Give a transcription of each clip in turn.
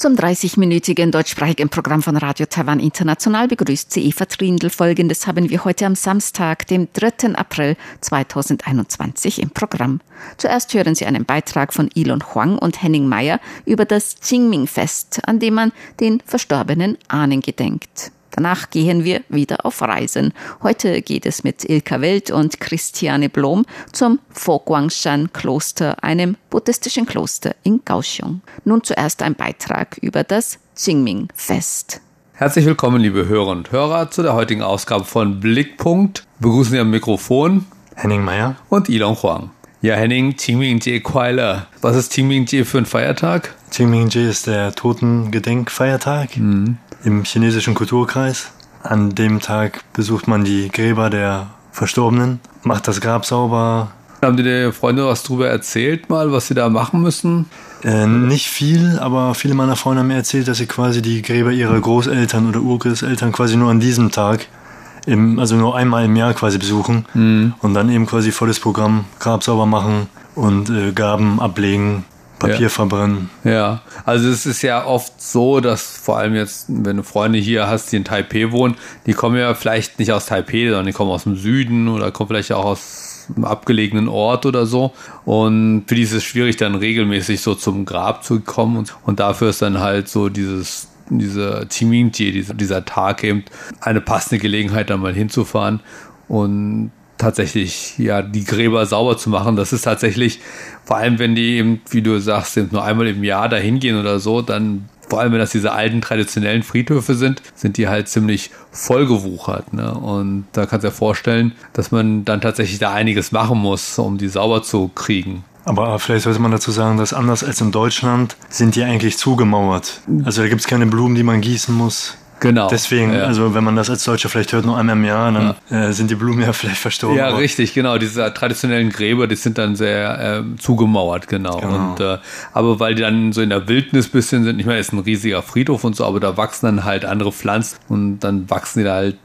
Zum 30-minütigen deutschsprachigen Programm von Radio Taiwan International begrüßt sie Eva Trindl. Folgendes haben wir heute am Samstag, dem 3. April 2021 im Programm. Zuerst hören Sie einen Beitrag von Ilon Huang und Henning Meyer über das Qingming-Fest, an dem man den verstorbenen Ahnen gedenkt. Danach gehen wir wieder auf Reisen. Heute geht es mit Ilka Welt und Christiane Blom zum Foguangshan Kloster, einem buddhistischen Kloster in Kaohsiung. Nun zuerst ein Beitrag über das Qingming Fest. Herzlich willkommen, liebe Hörer und Hörer, zu der heutigen Ausgabe von Blickpunkt. Begrüßen Sie am Mikrofon Henning Meyer und Ilon Huang. Ja, Henning, Qingming-Jie Kuaile. Was ist Qingming-Jie für ein Feiertag? Qingming-Jie ist der Totengedenkfeiertag. Mhm im chinesischen Kulturkreis. An dem Tag besucht man die Gräber der Verstorbenen, macht das Grab sauber. Haben die dir Freunde was drüber erzählt mal, was sie da machen müssen? Äh, nicht viel, aber viele meiner Freunde haben mir erzählt, dass sie quasi die Gräber ihrer Großeltern oder Urgroßeltern quasi nur an diesem Tag, im, also nur einmal im Jahr quasi besuchen mhm. und dann eben quasi volles Programm Grab sauber machen und äh, Gaben ablegen, Papier ja. verbrennen. Ja, also es ist ja oft so, dass vor allem jetzt, wenn du Freunde hier hast, die in Taipei wohnen, die kommen ja vielleicht nicht aus Taipei, sondern die kommen aus dem Süden oder kommen vielleicht auch aus einem abgelegenen Ort oder so. Und für die ist es schwierig, dann regelmäßig so zum Grab zu kommen. Und, und dafür ist dann halt so dieses diese Timinti, dieser, dieser Tag eben eine passende Gelegenheit, dann mal hinzufahren. Und tatsächlich ja die Gräber sauber zu machen. Das ist tatsächlich, vor allem wenn die eben, wie du sagst, nur einmal im Jahr dahin gehen oder so, dann vor allem wenn das diese alten traditionellen Friedhöfe sind, sind die halt ziemlich vollgewuchert. Ne? Und da kannst du dir vorstellen, dass man dann tatsächlich da einiges machen muss, um die sauber zu kriegen. Aber vielleicht sollte man dazu sagen, dass anders als in Deutschland sind die eigentlich zugemauert. Also da gibt es keine Blumen, die man gießen muss. Genau. Deswegen, ja. also wenn man das als Deutscher vielleicht hört, nur einmal im Jahr, dann ja. äh, sind die Blumen ja vielleicht verstorben. Ja, richtig, genau. Diese traditionellen Gräber, die sind dann sehr äh, zugemauert, genau. genau. Und, äh, aber weil die dann so in der Wildnis bisschen sind, ich meine, es ist ein riesiger Friedhof und so, aber da wachsen dann halt andere Pflanzen und dann wachsen die da halt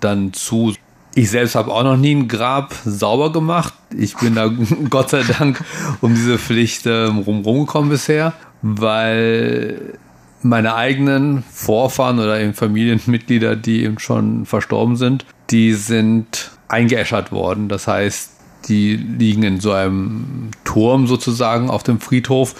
dann zu. Ich selbst habe auch noch nie ein Grab sauber gemacht. Ich bin da Gott sei Dank um diese Pflicht äh, rumgekommen bisher, weil meine eigenen Vorfahren oder eben Familienmitglieder, die eben schon verstorben sind, die sind eingeäschert worden. Das heißt, die liegen in so einem Turm sozusagen auf dem Friedhof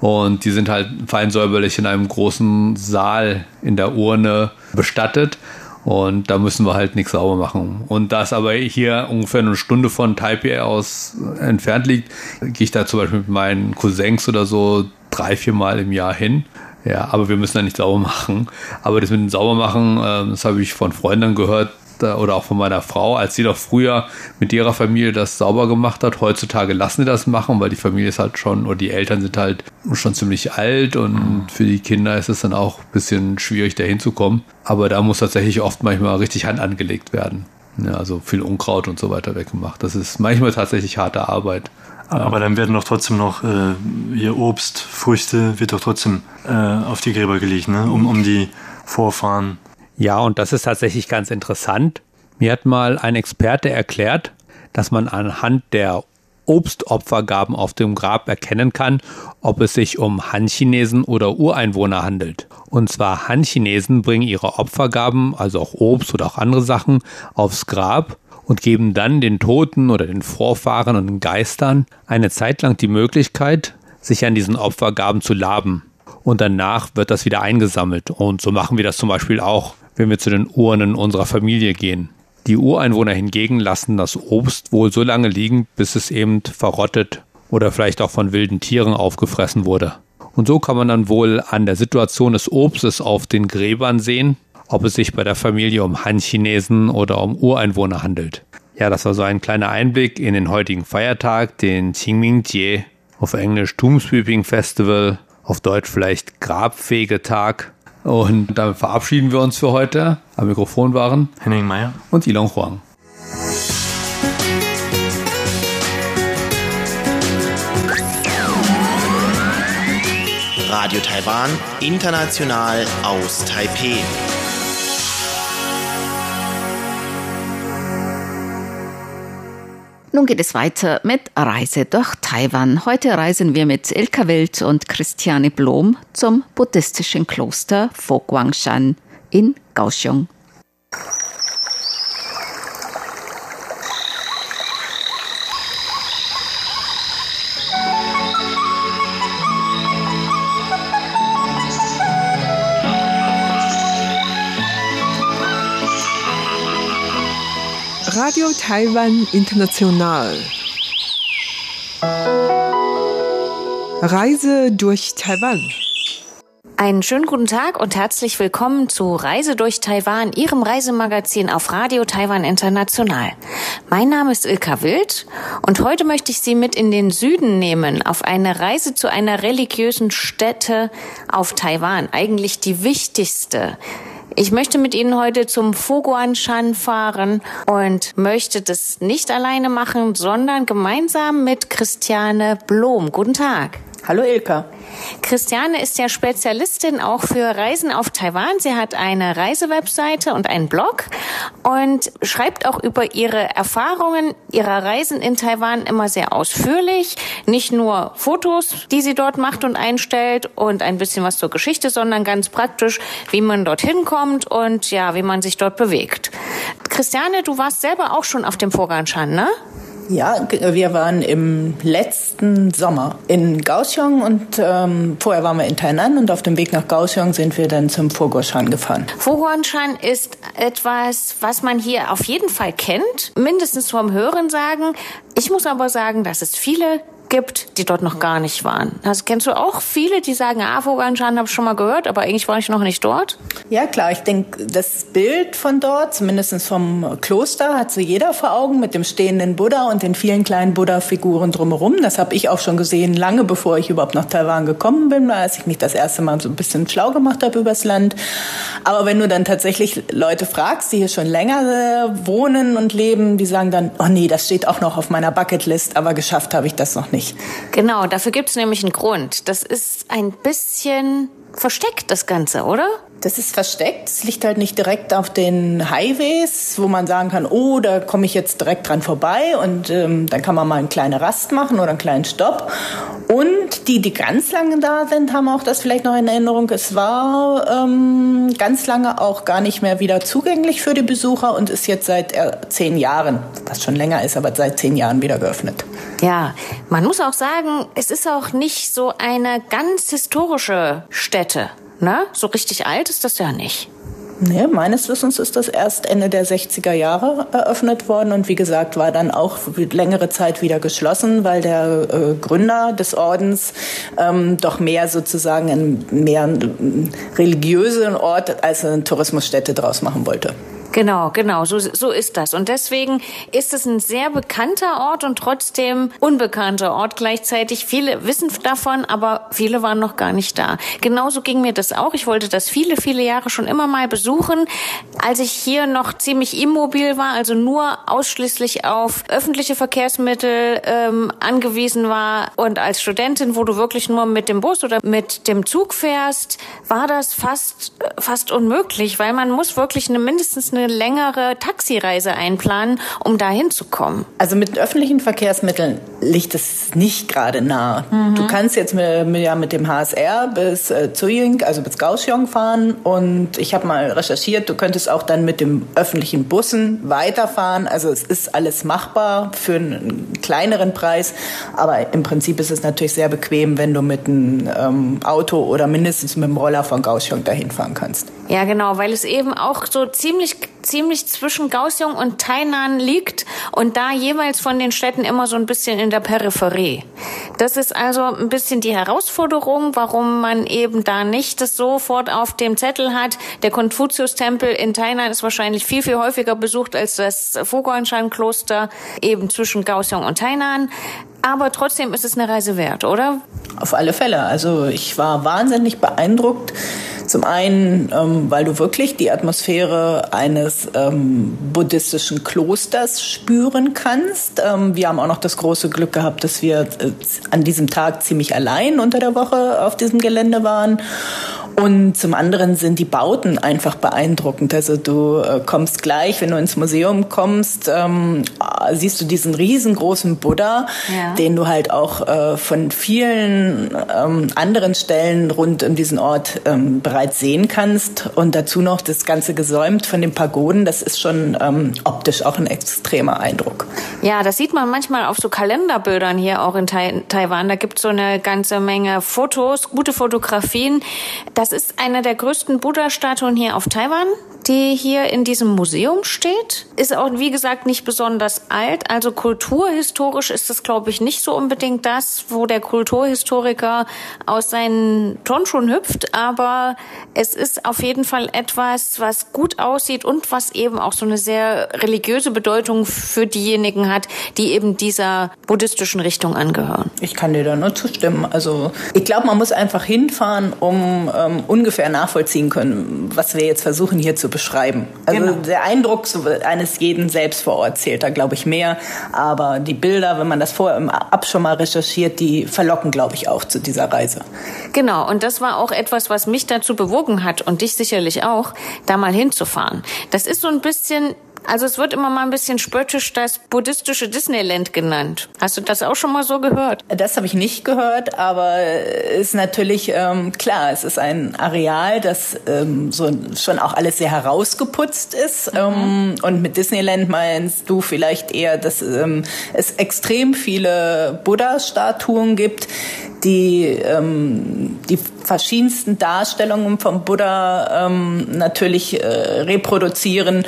und die sind halt fein säuberlich in einem großen Saal in der Urne bestattet. Und da müssen wir halt nichts sauber machen. Und da es aber hier ungefähr eine Stunde von Taipei aus entfernt liegt, gehe ich da zum Beispiel mit meinen Cousins oder so drei, vier Mal im Jahr hin. Ja, aber wir müssen da nicht sauber machen. Aber das mit dem Saubermachen, äh, das habe ich von Freunden gehört oder auch von meiner Frau, als sie doch früher mit ihrer Familie das sauber gemacht hat. Heutzutage lassen sie das machen, weil die Familie ist halt schon, oder die Eltern sind halt schon ziemlich alt und für die Kinder ist es dann auch ein bisschen schwierig, da hinzukommen. Aber da muss tatsächlich oft manchmal richtig Hand angelegt werden. Ja, also viel Unkraut und so weiter weggemacht. Das ist manchmal tatsächlich harte Arbeit. Aber dann werden doch trotzdem noch äh, hier Obst, Früchte, wird doch trotzdem äh, auf die Gräber gelegt, ne? um, um die Vorfahren. Ja, und das ist tatsächlich ganz interessant. Mir hat mal ein Experte erklärt, dass man anhand der Obstopfergaben auf dem Grab erkennen kann, ob es sich um Han-Chinesen oder Ureinwohner handelt. Und zwar Han-Chinesen bringen ihre Opfergaben, also auch Obst oder auch andere Sachen, aufs Grab und geben dann den Toten oder den Vorfahren und den Geistern eine Zeit lang die Möglichkeit, sich an diesen Opfergaben zu laben. Und danach wird das wieder eingesammelt. Und so machen wir das zum Beispiel auch, wenn wir zu den Urnen unserer Familie gehen. Die Ureinwohner hingegen lassen das Obst wohl so lange liegen, bis es eben verrottet oder vielleicht auch von wilden Tieren aufgefressen wurde. Und so kann man dann wohl an der Situation des Obstes auf den Gräbern sehen, ob es sich bei der Familie um Han-Chinesen oder um Ureinwohner handelt. Ja, das war so ein kleiner Einblick in den heutigen Feiertag, den Qingming-Jie, auf Englisch Tombsweeping Festival, auf Deutsch vielleicht Grabfegetag. Und damit verabschieden wir uns für heute. Am Mikrofon waren Henning Meyer und Ilon Huang. Radio Taiwan, international aus Taipei. Nun geht es weiter mit Reise durch Taiwan. Heute reisen wir mit Ilka Wild und Christiane Blom zum buddhistischen Kloster Fo Guangshan in Kaohsiung. Taiwan International. Reise durch Taiwan. Einen schönen guten Tag und herzlich willkommen zu Reise durch Taiwan, Ihrem Reisemagazin auf Radio Taiwan International. Mein Name ist Ilka Wild und heute möchte ich Sie mit in den Süden nehmen, auf eine Reise zu einer religiösen Stätte auf Taiwan, eigentlich die wichtigste ich möchte mit Ihnen heute zum Foguanshan fahren und möchte das nicht alleine machen, sondern gemeinsam mit Christiane Blom. Guten Tag. Hallo Ilka. Christiane ist ja Spezialistin auch für Reisen auf Taiwan. Sie hat eine Reisewebseite und einen Blog und schreibt auch über ihre Erfahrungen ihrer Reisen in Taiwan immer sehr ausführlich. Nicht nur Fotos, die sie dort macht und einstellt und ein bisschen was zur Geschichte, sondern ganz praktisch, wie man dorthin kommt und ja, wie man sich dort bewegt. Christiane, du warst selber auch schon auf dem Vorgangshan, ne? Ja, wir waren im letzten Sommer in Kaohsiung und ähm, vorher waren wir in Tainan und auf dem Weg nach Kaohsiung sind wir dann zum Foguanshan gefahren. Foguanshan ist etwas, was man hier auf jeden Fall kennt, mindestens vom Hören sagen. Ich muss aber sagen, dass es viele gibt, die dort noch gar nicht waren. Das kennst du auch viele, die sagen, ah, Vogelnschaden habe ich schon mal gehört, aber eigentlich war ich noch nicht dort? Ja, klar. Ich denke, das Bild von dort, zumindest vom Kloster, hat so jeder vor Augen mit dem stehenden Buddha und den vielen kleinen Buddha-Figuren drumherum. Das habe ich auch schon gesehen, lange bevor ich überhaupt nach Taiwan gekommen bin, als ich mich das erste Mal so ein bisschen schlau gemacht habe übers Land. Aber wenn du dann tatsächlich Leute fragst, die hier schon länger äh, wohnen und leben, die sagen dann, oh nee, das steht auch noch auf meiner Bucketlist, aber geschafft habe ich das noch nicht nicht. Genau, dafür gibt es nämlich einen Grund. Das ist ein bisschen versteckt, das Ganze, oder? Das ist versteckt. Es liegt halt nicht direkt auf den Highways, wo man sagen kann, oh, da komme ich jetzt direkt dran vorbei und ähm, dann kann man mal eine kleine Rast machen oder einen kleinen Stopp. Und die, die ganz lange da sind, haben auch das vielleicht noch in Erinnerung. Es war ähm, ganz lange auch gar nicht mehr wieder zugänglich für die Besucher und ist jetzt seit äh, zehn Jahren, was schon länger ist, aber seit zehn Jahren wieder geöffnet. Ja, man muss auch sagen, es ist auch nicht so eine ganz historische Stätte. Ne? So richtig alt ist das ja nicht. Nee, meines Wissens ist das erst Ende der 60er Jahre eröffnet worden und wie gesagt war dann auch längere Zeit wieder geschlossen, weil der äh, Gründer des Ordens ähm, doch mehr sozusagen ein mehr religiösen Ort als eine Tourismusstätte draus machen wollte. Genau, genau, so, so ist das. Und deswegen ist es ein sehr bekannter Ort und trotzdem unbekannter Ort gleichzeitig. Viele wissen davon, aber viele waren noch gar nicht da. Genauso ging mir das auch. Ich wollte das viele, viele Jahre schon immer mal besuchen. Als ich hier noch ziemlich immobil war, also nur ausschließlich auf öffentliche Verkehrsmittel ähm, angewiesen war und als Studentin, wo du wirklich nur mit dem Bus oder mit dem Zug fährst, war das fast, fast unmöglich, weil man muss wirklich eine, mindestens eine längere Taxireise einplanen, um da hinzukommen? Also mit öffentlichen Verkehrsmitteln liegt es nicht gerade nah. Mhm. Du kannst jetzt mit, mit, ja, mit dem HSR bis äh, Zuying, also bis Kaohsiung fahren und ich habe mal recherchiert, du könntest auch dann mit dem öffentlichen Bussen weiterfahren. Also es ist alles machbar für einen kleineren Preis, aber im Prinzip ist es natürlich sehr bequem, wenn du mit einem ähm, Auto oder mindestens mit dem Roller von Kaohsiung dahin fahren kannst. Ja, genau, weil es eben auch so ziemlich ziemlich zwischen Kaohsiung und Tainan liegt und da jeweils von den Städten immer so ein bisschen in der Peripherie. Das ist also ein bisschen die Herausforderung, warum man eben da nicht das sofort auf dem Zettel hat. Der Konfuzius-Tempel in Tainan ist wahrscheinlich viel, viel häufiger besucht als das Foguanshan-Kloster eben zwischen Kaohsiung und Tainan. Aber trotzdem ist es eine Reise wert, oder? Auf alle Fälle. Also ich war wahnsinnig beeindruckt. Zum einen, ähm, weil du wirklich die Atmosphäre eines ähm, buddhistischen Klosters spüren kannst. Ähm, wir haben auch noch das große Glück gehabt, dass wir äh, an diesem Tag ziemlich allein unter der Woche auf diesem Gelände waren. Und zum anderen sind die Bauten einfach beeindruckend. Also du äh, kommst gleich, wenn du ins Museum kommst, ähm, siehst du diesen riesengroßen Buddha, ja. den du halt auch äh, von vielen ähm, anderen Stellen rund um diesen Ort ähm, bereits sehen kannst. Und dazu noch das Ganze gesäumt von den Pagoden. Das ist schon ähm, optisch auch ein extremer Eindruck. Ja, das sieht man manchmal auf so Kalenderbildern hier auch in tai Taiwan. Da gibt es so eine ganze Menge Fotos, gute Fotografien. Das ist eine der größten Buddha-Statuen hier auf Taiwan die hier in diesem Museum steht. Ist auch, wie gesagt, nicht besonders alt. Also kulturhistorisch ist das, glaube ich, nicht so unbedingt das, wo der Kulturhistoriker aus seinen Turnschuhen hüpft. Aber es ist auf jeden Fall etwas, was gut aussieht und was eben auch so eine sehr religiöse Bedeutung für diejenigen hat, die eben dieser buddhistischen Richtung angehören. Ich kann dir da nur zustimmen. Also ich glaube, man muss einfach hinfahren, um ähm, ungefähr nachvollziehen können, was wir jetzt versuchen hier zu beschreiben. Also genau. der Eindruck eines jeden selbst vor Ort zählt da, glaube ich, mehr. Aber die Bilder, wenn man das vorher im Ab schon mal recherchiert, die verlocken, glaube ich, auch zu dieser Reise. Genau, und das war auch etwas, was mich dazu bewogen hat und dich sicherlich auch, da mal hinzufahren. Das ist so ein bisschen also es wird immer mal ein bisschen spöttisch das buddhistische Disneyland genannt. Hast du das auch schon mal so gehört? Das habe ich nicht gehört, aber ist natürlich ähm, klar, es ist ein Areal, das ähm, so schon auch alles sehr herausgeputzt ist. Mhm. Ähm, und mit Disneyland meinst du vielleicht eher, dass ähm, es extrem viele Buddha-Statuen gibt, die ähm, die verschiedensten Darstellungen vom Buddha ähm, natürlich äh, reproduzieren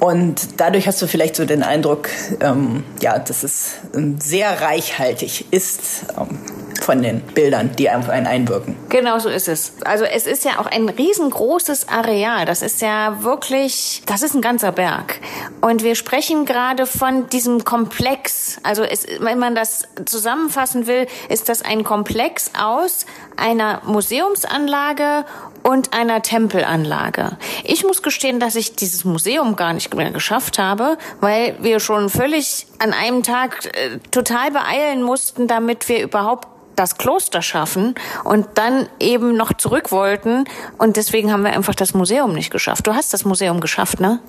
und dadurch hast du vielleicht so den Eindruck, ähm, ja, dass es ähm, sehr reichhaltig ist ähm, von den Bildern, die auf einen einwirken. Genau so ist es. Also es ist ja auch ein riesengroßes Areal. Das ist ja wirklich, das ist ein ganzer Berg. Und wir sprechen gerade von diesem Komplex. Also es, wenn man das zusammenfassen will, ist das ein Komplex aus einer Museumsanlage und einer Tempelanlage. Ich muss gestehen, dass ich dieses Museum gar nicht mehr geschafft habe, weil wir schon völlig an einem Tag äh, total beeilen mussten, damit wir überhaupt das Kloster schaffen und dann eben noch zurück wollten. Und deswegen haben wir einfach das Museum nicht geschafft. Du hast das Museum geschafft, ne?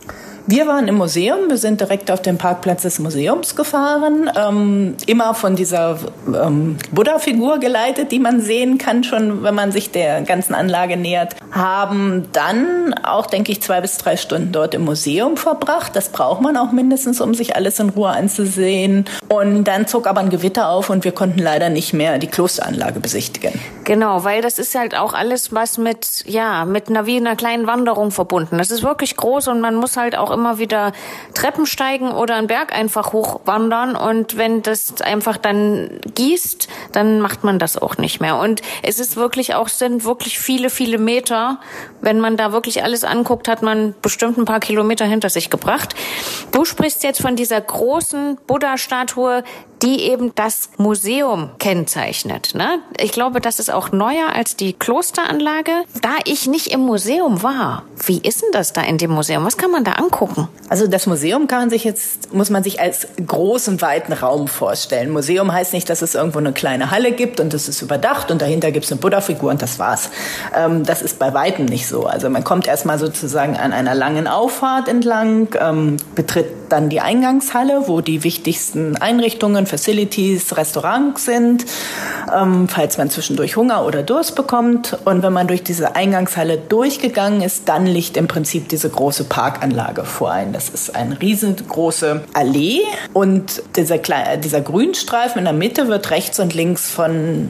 Wir waren im Museum, wir sind direkt auf dem Parkplatz des Museums gefahren, ähm, immer von dieser ähm, Buddha-Figur geleitet, die man sehen kann, schon wenn man sich der ganzen Anlage nähert. Haben dann auch, denke ich, zwei bis drei Stunden dort im Museum verbracht. Das braucht man auch mindestens, um sich alles in Ruhe anzusehen. Und dann zog aber ein Gewitter auf und wir konnten leider nicht mehr die Klosteranlage besichtigen. Genau, weil das ist halt auch alles was mit, ja, mit einer wie einer kleinen Wanderung verbunden. Das ist wirklich groß und man muss halt auch immer wieder Treppen steigen oder einen Berg einfach hochwandern und wenn das einfach dann gießt, dann macht man das auch nicht mehr. Und es ist wirklich auch, sind wirklich viele, viele Meter. Wenn man da wirklich alles anguckt, hat man bestimmt ein paar Kilometer hinter sich gebracht. Du sprichst jetzt von dieser großen Buddha-Statue, die eben das Museum kennzeichnet. Ne? Ich glaube, das ist auch neuer als die Klosteranlage. Da ich nicht im Museum war, wie ist denn das da in dem Museum? Was kann man da angucken? Also das Museum kann man sich jetzt, muss man sich als großen, weiten Raum vorstellen. Museum heißt nicht, dass es irgendwo eine kleine Halle gibt und es ist überdacht und dahinter gibt es eine Buddha-Figur und das war's. Ähm, das ist bei weitem nicht so. Also man kommt erstmal sozusagen an einer langen Auffahrt entlang, ähm, betritt dann die Eingangshalle, wo die wichtigsten Einrichtungen Facilities, Restaurants sind, ähm, falls man zwischendurch Hunger oder Durst bekommt. Und wenn man durch diese Eingangshalle durchgegangen ist, dann liegt im Prinzip diese große Parkanlage vor ein. Das ist eine riesengroße Allee und dieser, dieser Grünstreifen in der Mitte wird rechts und links von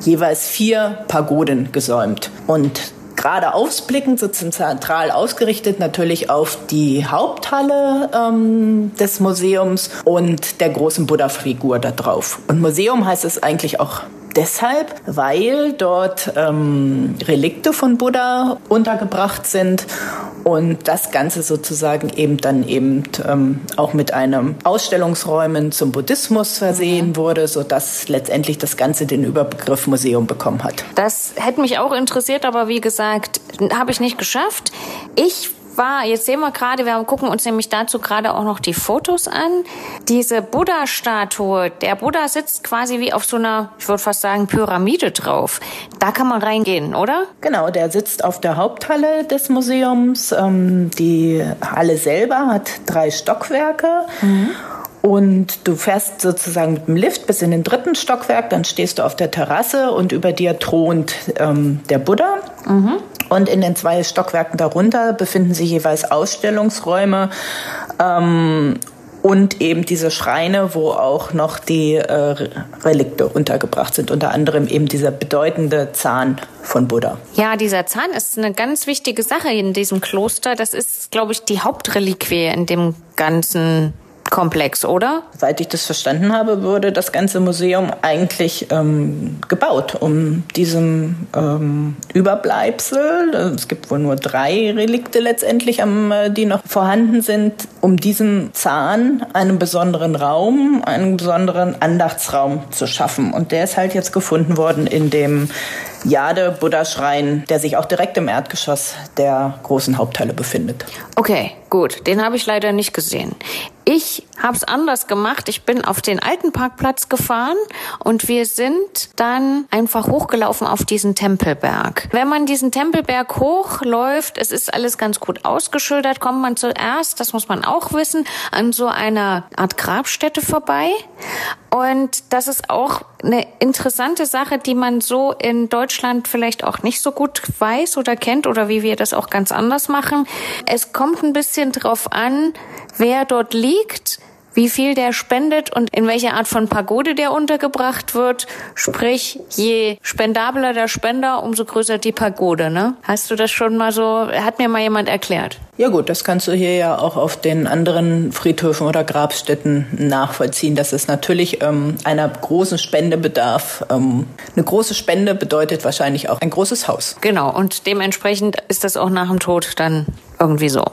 jeweils vier Pagoden gesäumt. Und gerade ausblickend, so zentral ausgerichtet, natürlich auf die Haupthalle ähm, des Museums und der großen Buddha-Figur da drauf. Und Museum heißt es eigentlich auch deshalb, weil dort ähm, Relikte von Buddha untergebracht sind und das Ganze sozusagen eben dann eben ähm, auch mit einem Ausstellungsräumen zum Buddhismus versehen mhm. wurde, sodass letztendlich das Ganze den Überbegriff Museum bekommen hat. Das hätte mich auch interessiert, aber wie gesagt, habe ich nicht geschafft. Ich war, jetzt sehen wir gerade, wir gucken uns nämlich dazu gerade auch noch die Fotos an. Diese Buddha-Statue, der Buddha sitzt quasi wie auf so einer, ich würde fast sagen, Pyramide drauf. Da kann man reingehen, oder? Genau, der sitzt auf der Haupthalle des Museums. Ähm, die Halle selber hat drei Stockwerke. Mhm. Und du fährst sozusagen mit dem Lift bis in den dritten Stockwerk, dann stehst du auf der Terrasse und über dir thront ähm, der Buddha. Mhm. Und in den zwei Stockwerken darunter befinden sich jeweils Ausstellungsräume ähm, und eben diese Schreine, wo auch noch die äh, Relikte untergebracht sind, unter anderem eben dieser bedeutende Zahn von Buddha. Ja, dieser Zahn ist eine ganz wichtige Sache in diesem Kloster. Das ist, glaube ich, die Hauptreliquie in dem ganzen Komplex, oder? Seit ich das verstanden habe, wurde das ganze Museum eigentlich ähm, gebaut, um diesem ähm, Überbleibsel, es gibt wohl nur drei Relikte letztendlich, ähm, die noch vorhanden sind, um diesem Zahn einen besonderen Raum, einen besonderen Andachtsraum zu schaffen. Und der ist halt jetzt gefunden worden in dem Jade Buddha Schrein, der sich auch direkt im Erdgeschoss der großen Haupthalle befindet. Okay, gut, den habe ich leider nicht gesehen. Ich habe es anders gemacht. Ich bin auf den alten Parkplatz gefahren und wir sind dann einfach hochgelaufen auf diesen Tempelberg. Wenn man diesen Tempelberg hochläuft, es ist alles ganz gut ausgeschildert, kommt man zuerst, das muss man auch wissen, an so einer Art Grabstätte vorbei. Und das ist auch eine interessante Sache, die man so in Deutschland vielleicht auch nicht so gut weiß oder kennt oder wie wir das auch ganz anders machen. Es kommt ein bisschen drauf an, wer dort liegt wie viel der spendet und in welcher Art von Pagode der untergebracht wird. Sprich, je spendabler der Spender, umso größer die Pagode. Ne? Hast du das schon mal so, hat mir mal jemand erklärt? Ja gut, das kannst du hier ja auch auf den anderen Friedhöfen oder Grabstätten nachvollziehen, dass es natürlich ähm, einer großen Spende bedarf. Ähm, eine große Spende bedeutet wahrscheinlich auch ein großes Haus. Genau, und dementsprechend ist das auch nach dem Tod dann irgendwie so.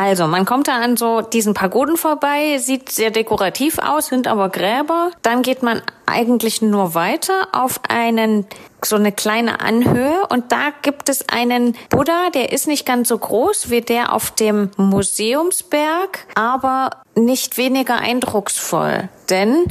Also, man kommt da an so diesen Pagoden vorbei, sieht sehr dekorativ aus, sind aber Gräber. Dann geht man eigentlich nur weiter auf einen so eine kleine Anhöhe und da gibt es einen Buddha, der ist nicht ganz so groß wie der auf dem Museumsberg, aber nicht weniger eindrucksvoll, denn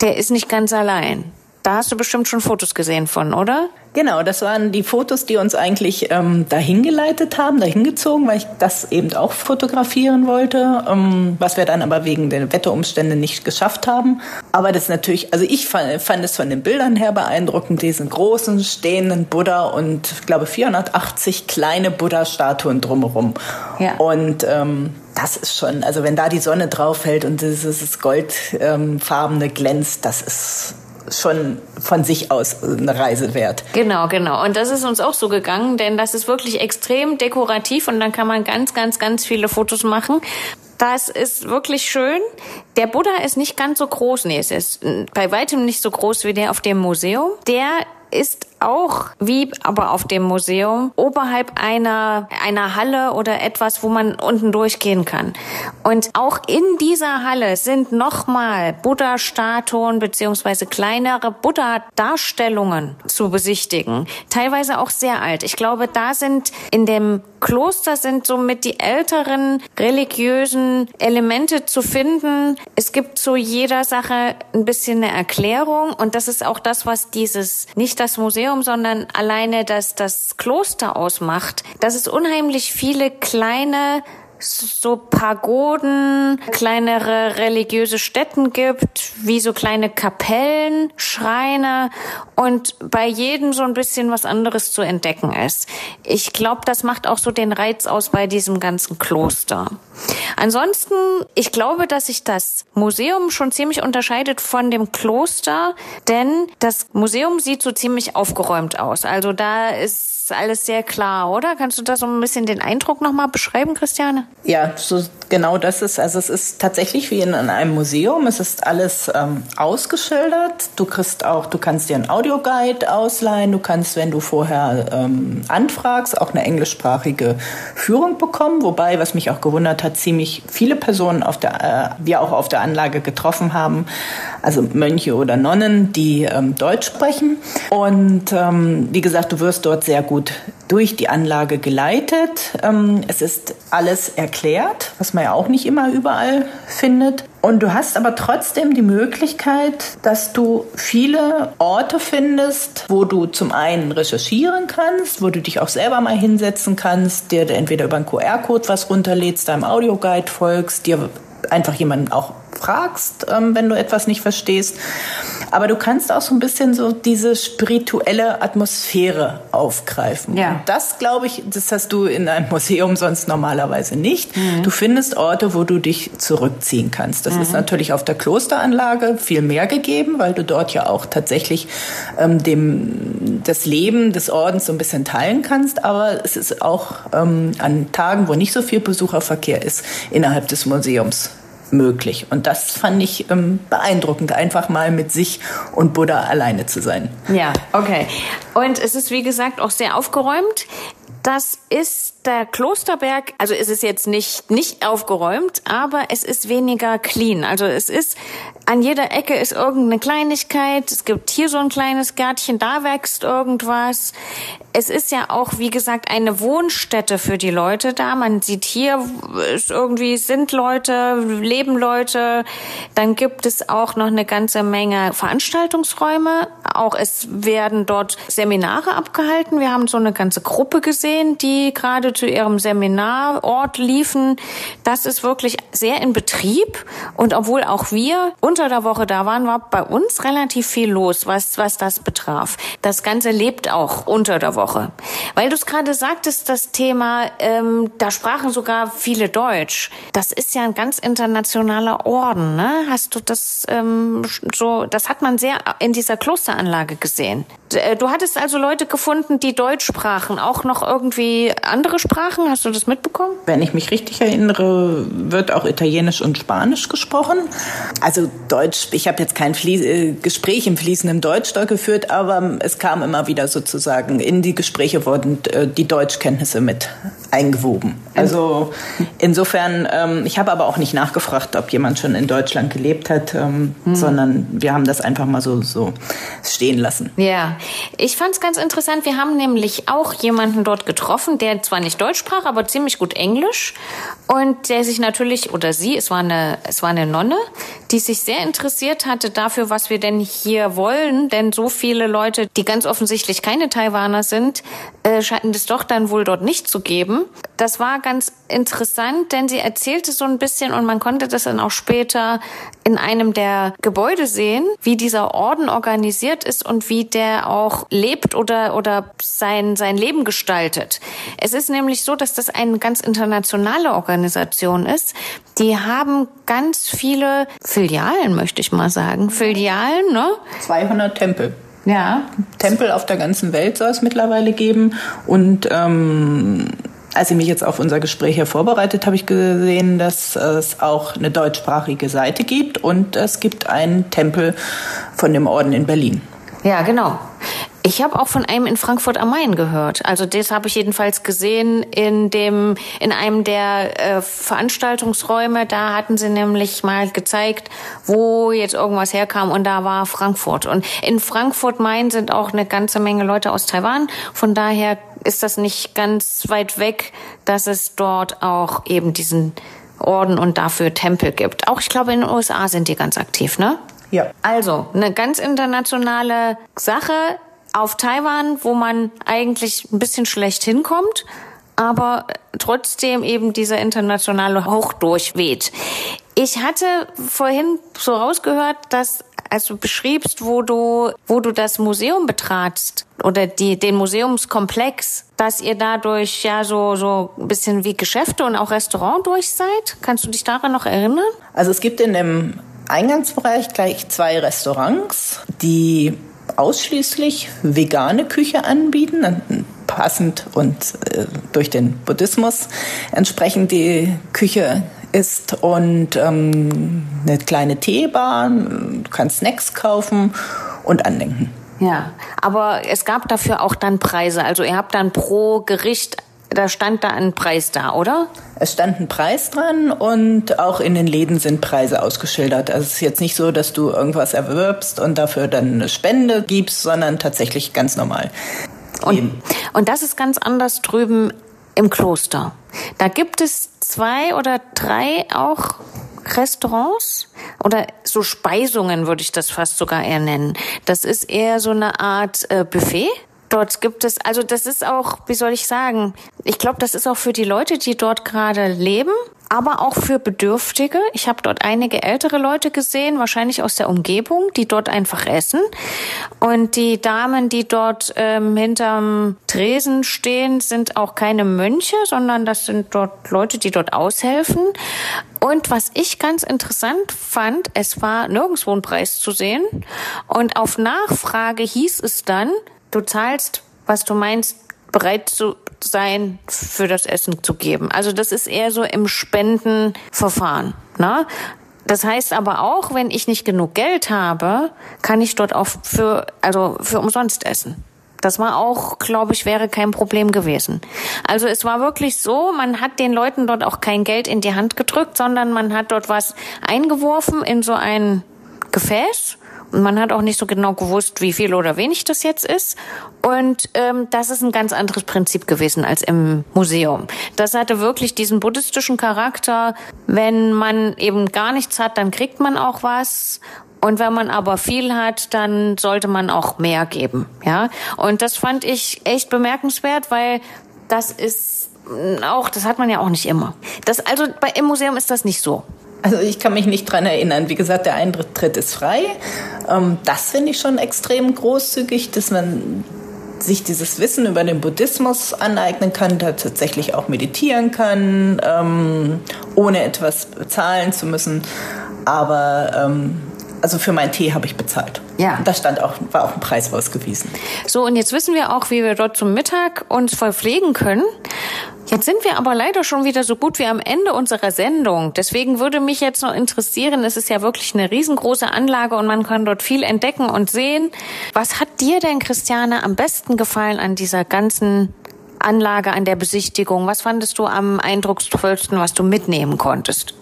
der ist nicht ganz allein. Da hast du bestimmt schon Fotos gesehen von, oder? Genau, das waren die Fotos, die uns eigentlich ähm, dahin geleitet haben, dahin gezogen, weil ich das eben auch fotografieren wollte, ähm, was wir dann aber wegen der Wetterumstände nicht geschafft haben. Aber das ist natürlich, also ich fand, fand es von den Bildern her beeindruckend, diesen großen stehenden Buddha und ich glaube 480 kleine Buddha-Statuen drumherum. Ja. Und ähm, das ist schon, also wenn da die Sonne drauf fällt und dieses goldfarbene glänzt, das ist schon von sich aus eine Reise wert. Genau, genau. Und das ist uns auch so gegangen, denn das ist wirklich extrem dekorativ und dann kann man ganz, ganz, ganz viele Fotos machen. Das ist wirklich schön. Der Buddha ist nicht ganz so groß. Nee, es ist bei weitem nicht so groß wie der auf dem Museum. Der ist auch wie aber auf dem Museum oberhalb einer einer Halle oder etwas, wo man unten durchgehen kann. Und auch in dieser Halle sind nochmal Buddha-Statuen beziehungsweise kleinere Buddha-Darstellungen zu besichtigen. Teilweise auch sehr alt. Ich glaube, da sind in dem Kloster sind somit die älteren religiösen Elemente zu finden. Es gibt zu jeder Sache ein bisschen eine Erklärung und das ist auch das, was dieses, nicht das Museum, sondern alleine das, das Kloster ausmacht, dass es unheimlich viele kleine so Pagoden, kleinere religiöse Stätten gibt, wie so kleine Kapellen, Schreine und bei jedem so ein bisschen was anderes zu entdecken ist. Ich glaube, das macht auch so den Reiz aus bei diesem ganzen Kloster. Ansonsten, ich glaube, dass sich das Museum schon ziemlich unterscheidet von dem Kloster, denn das Museum sieht so ziemlich aufgeräumt aus. Also da ist alles sehr klar, oder? Kannst du da so ein bisschen den Eindruck nochmal beschreiben, Christiane? Ja, so genau das ist, also es ist tatsächlich wie in einem Museum. Es ist alles ähm, ausgeschildert. Du kriegst auch, du kannst dir einen Audioguide ausleihen. Du kannst, wenn du vorher ähm, anfragst, auch eine englischsprachige Führung bekommen. Wobei, was mich auch gewundert hat, ziemlich viele Personen auf der, äh, wir auch auf der Anlage getroffen haben, also Mönche oder Nonnen, die ähm, Deutsch sprechen. Und ähm, wie gesagt, du wirst dort sehr gut durch die Anlage geleitet. Ähm, es ist alles erklärt, was man ja auch nicht immer überall findet. Und du hast aber trotzdem die Möglichkeit, dass du viele Orte findest, wo du zum einen recherchieren kannst, wo du dich auch selber mal hinsetzen kannst, dir entweder über einen QR-Code was runterlädst, deinem Audioguide folgst, dir einfach jemanden auch fragst, ähm, wenn du etwas nicht verstehst. Aber du kannst auch so ein bisschen so diese spirituelle Atmosphäre aufgreifen. Ja. Und das, glaube ich, das hast du in einem Museum sonst normalerweise nicht. Mhm. Du findest Orte, wo du dich zurückziehen kannst. Das mhm. ist natürlich auf der Klosteranlage viel mehr gegeben, weil du dort ja auch tatsächlich ähm, dem, das Leben des Ordens so ein bisschen teilen kannst. Aber es ist auch ähm, an Tagen, wo nicht so viel Besucherverkehr ist, innerhalb des Museums möglich. Und das fand ich ähm, beeindruckend, einfach mal mit sich und Buddha alleine zu sein. Ja, okay. Und es ist, wie gesagt, auch sehr aufgeräumt. Das ist der Klosterberg, also ist es jetzt nicht, nicht aufgeräumt, aber es ist weniger clean. Also es ist, an jeder Ecke ist irgendeine Kleinigkeit. Es gibt hier so ein kleines Gärtchen, da wächst irgendwas es ist ja auch, wie gesagt, eine Wohnstätte für die Leute da. Man sieht hier, ist irgendwie sind Leute, leben Leute. Dann gibt es auch noch eine ganze Menge Veranstaltungsräume. Auch es werden dort Seminare abgehalten. Wir haben so eine ganze Gruppe gesehen, die gerade zu ihrem Seminarort liefen. Das ist wirklich sehr in Betrieb. Und obwohl auch wir unter der Woche da waren, war bei uns relativ viel los, was, was das betraf. Das Ganze lebt auch unter der Woche. Weil du es gerade sagtest, das Thema, ähm, da sprachen sogar viele Deutsch. Das ist ja ein ganz internationaler Orden, ne? Hast du das ähm, so, das hat man sehr in dieser Klosteranlage gesehen. Äh, du hattest also Leute gefunden, die Deutsch sprachen, auch noch irgendwie andere Sprachen. Hast du das mitbekommen? Wenn ich mich richtig erinnere, wird auch Italienisch und Spanisch gesprochen. Also Deutsch, ich habe jetzt kein Flie äh, Gespräch im fließenden Deutsch da geführt, aber es kam immer wieder sozusagen in die Gespräche wurden äh, die Deutschkenntnisse mit eingewoben. Also insofern, ähm, ich habe aber auch nicht nachgefragt, ob jemand schon in Deutschland gelebt hat, ähm, hm. sondern wir haben das einfach mal so, so stehen lassen. Ja, ich fand es ganz interessant. Wir haben nämlich auch jemanden dort getroffen, der zwar nicht Deutsch sprach, aber ziemlich gut Englisch und der sich natürlich, oder sie, es war eine, es war eine Nonne, die sich sehr interessiert hatte dafür, was wir denn hier wollen, denn so viele Leute, die ganz offensichtlich keine Taiwaner sind, äh, scheinen es doch dann wohl dort nicht zu geben. Das war ganz interessant, denn sie erzählte so ein bisschen und man konnte das dann auch später in einem der Gebäude sehen, wie dieser Orden organisiert ist und wie der auch lebt oder, oder sein, sein Leben gestaltet. Es ist nämlich so, dass das eine ganz internationale Organisation ist. Die haben ganz viele Filialen, möchte ich mal sagen. Filialen, ne? 200 Tempel. Ja. Tempel auf der ganzen Welt soll es mittlerweile geben. Und ähm, als ich mich jetzt auf unser Gespräch hier vorbereitet, habe ich gesehen, dass es auch eine deutschsprachige Seite gibt und es gibt einen Tempel von dem Orden in Berlin. Ja, genau. Ich habe auch von einem in Frankfurt am Main gehört. Also das habe ich jedenfalls gesehen in dem in einem der äh, Veranstaltungsräume. Da hatten sie nämlich mal gezeigt, wo jetzt irgendwas herkam und da war Frankfurt. Und in Frankfurt Main sind auch eine ganze Menge Leute aus Taiwan. Von daher ist das nicht ganz weit weg, dass es dort auch eben diesen Orden und dafür Tempel gibt. Auch ich glaube in den USA sind die ganz aktiv, ne? Ja. Also eine ganz internationale Sache auf Taiwan, wo man eigentlich ein bisschen schlecht hinkommt, aber trotzdem eben dieser internationale Hoch durchweht. Ich hatte vorhin so rausgehört, dass als du beschriebst, wo du, wo du das Museum betratst oder die, den Museumskomplex, dass ihr dadurch ja so, so ein bisschen wie Geschäfte und auch Restaurant durch seid. Kannst du dich daran noch erinnern? Also es gibt in dem Eingangsbereich gleich zwei Restaurants, die ausschließlich vegane Küche anbieten, passend und äh, durch den Buddhismus entsprechend die Küche ist und ähm, eine kleine Teebar, du kannst Snacks kaufen und andenken. Ja, aber es gab dafür auch dann Preise. Also ihr habt dann pro Gericht da stand da ein Preis da, oder? Es stand ein Preis dran und auch in den Läden sind Preise ausgeschildert. Also es ist jetzt nicht so, dass du irgendwas erwirbst und dafür dann eine Spende gibst, sondern tatsächlich ganz normal. Und, und das ist ganz anders drüben im Kloster. Da gibt es zwei oder drei auch Restaurants oder so Speisungen würde ich das fast sogar eher nennen. Das ist eher so eine Art äh, Buffet. Dort gibt es, also das ist auch, wie soll ich sagen, ich glaube, das ist auch für die Leute, die dort gerade leben, aber auch für Bedürftige. Ich habe dort einige ältere Leute gesehen, wahrscheinlich aus der Umgebung, die dort einfach essen. Und die Damen, die dort ähm, hinterm Tresen stehen, sind auch keine Mönche, sondern das sind dort Leute, die dort aushelfen. Und was ich ganz interessant fand, es war nirgendwo ein Preis zu sehen. Und auf Nachfrage hieß es dann, du zahlst, was du meinst, bereit zu sein, für das Essen zu geben. Also das ist eher so im Spendenverfahren. Ne? Das heißt aber auch, wenn ich nicht genug Geld habe, kann ich dort auch für, also für umsonst essen. Das war auch, glaube ich, wäre kein Problem gewesen. Also es war wirklich so, man hat den Leuten dort auch kein Geld in die Hand gedrückt, sondern man hat dort was eingeworfen in so ein Gefäß man hat auch nicht so genau gewusst, wie viel oder wenig das jetzt ist. Und ähm, das ist ein ganz anderes Prinzip gewesen als im Museum. Das hatte wirklich diesen buddhistischen Charakter. Wenn man eben gar nichts hat, dann kriegt man auch was. Und wenn man aber viel hat, dann sollte man auch mehr geben, ja. Und das fand ich echt bemerkenswert, weil das ist auch, das hat man ja auch nicht immer. Das, also bei, im Museum ist das nicht so. Also ich kann mich nicht dran erinnern. Wie gesagt, der Eintritt ist frei. Ähm, das finde ich schon extrem großzügig, dass man sich dieses Wissen über den Buddhismus aneignen kann, da tatsächlich auch meditieren kann, ähm, ohne etwas bezahlen zu müssen. Aber ähm, also für meinen Tee habe ich bezahlt. Ja. Da stand auch, war auch ein Preis rausgewiesen. So, und jetzt wissen wir auch, wie wir dort zum Mittag uns verpflegen können. Jetzt sind wir aber leider schon wieder so gut wie am Ende unserer Sendung. Deswegen würde mich jetzt noch interessieren, es ist ja wirklich eine riesengroße Anlage und man kann dort viel entdecken und sehen. Was hat dir denn, Christiane, am besten gefallen an dieser ganzen Anlage, an der Besichtigung? Was fandest du am eindrucksvollsten, was du mitnehmen konntest?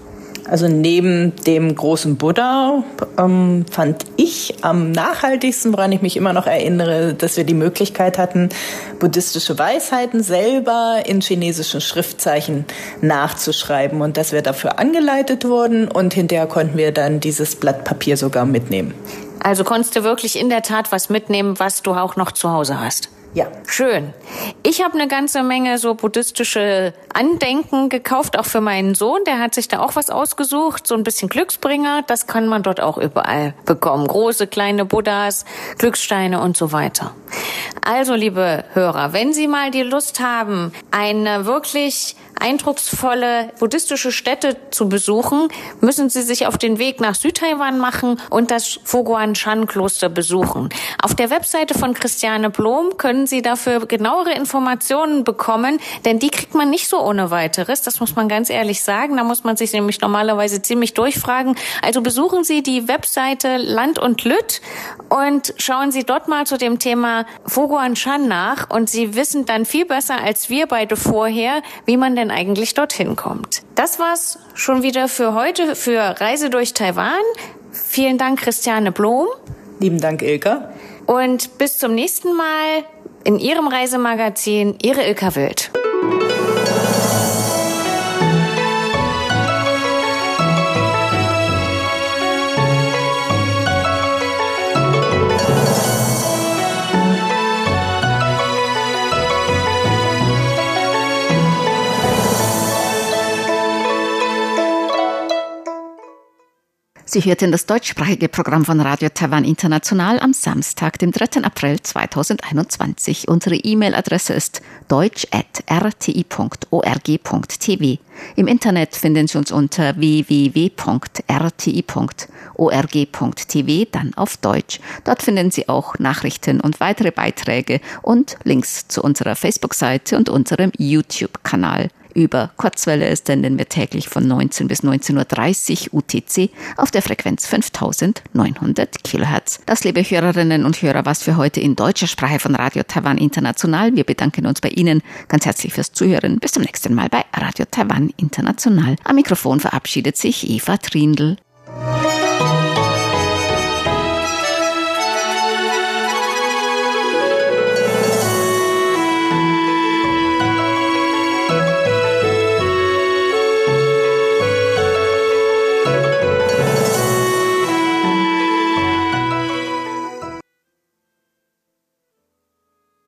Also neben dem großen Buddha ähm, fand ich am nachhaltigsten, woran ich mich immer noch erinnere, dass wir die Möglichkeit hatten, buddhistische Weisheiten selber in chinesischen Schriftzeichen nachzuschreiben und dass wir dafür angeleitet wurden und hinterher konnten wir dann dieses Blatt Papier sogar mitnehmen. Also konntest du wirklich in der Tat was mitnehmen, was du auch noch zu Hause hast? Ja. Schön. Ich habe eine ganze Menge so buddhistische Andenken gekauft, auch für meinen Sohn. Der hat sich da auch was ausgesucht, so ein bisschen Glücksbringer. Das kann man dort auch überall bekommen. Große, kleine Buddhas, Glückssteine und so weiter. Also, liebe Hörer, wenn Sie mal die Lust haben, eine wirklich eindrucksvolle buddhistische Städte zu besuchen, müssen Sie sich auf den Weg nach Südtaiwan machen und das Foguan Shan Kloster besuchen. Auf der Webseite von Christiane Blom können Sie dafür genauere Informationen bekommen, denn die kriegt man nicht so ohne weiteres. Das muss man ganz ehrlich sagen. Da muss man sich nämlich normalerweise ziemlich durchfragen. Also besuchen Sie die Webseite Land und Lütt und schauen Sie dort mal zu dem Thema Foguan Shan nach und Sie wissen dann viel besser als wir beide vorher, wie man denn eigentlich dorthin kommt. Das war's schon wieder für heute für Reise durch Taiwan. Vielen Dank, Christiane Blom. Lieben Dank, Ilka. Und bis zum nächsten Mal in Ihrem Reisemagazin, Ihre Ilka Wild. Sie hörten das deutschsprachige Programm von Radio Taiwan International am Samstag, dem 3. April 2021. Unsere E-Mail-Adresse ist deutsch.rti.org.tv. Im Internet finden Sie uns unter www.rti.org.tv, dann auf Deutsch. Dort finden Sie auch Nachrichten und weitere Beiträge und Links zu unserer Facebook-Seite und unserem YouTube-Kanal. Über Kurzwelle senden wir täglich von 19 bis 19.30 Uhr UTC auf der Frequenz 5900 Kilohertz. Das, liebe Hörerinnen und Hörer, was für heute in deutscher Sprache von Radio Taiwan International. Wir bedanken uns bei Ihnen ganz herzlich fürs Zuhören. Bis zum nächsten Mal bei Radio Taiwan International. Am Mikrofon verabschiedet sich Eva Trindl.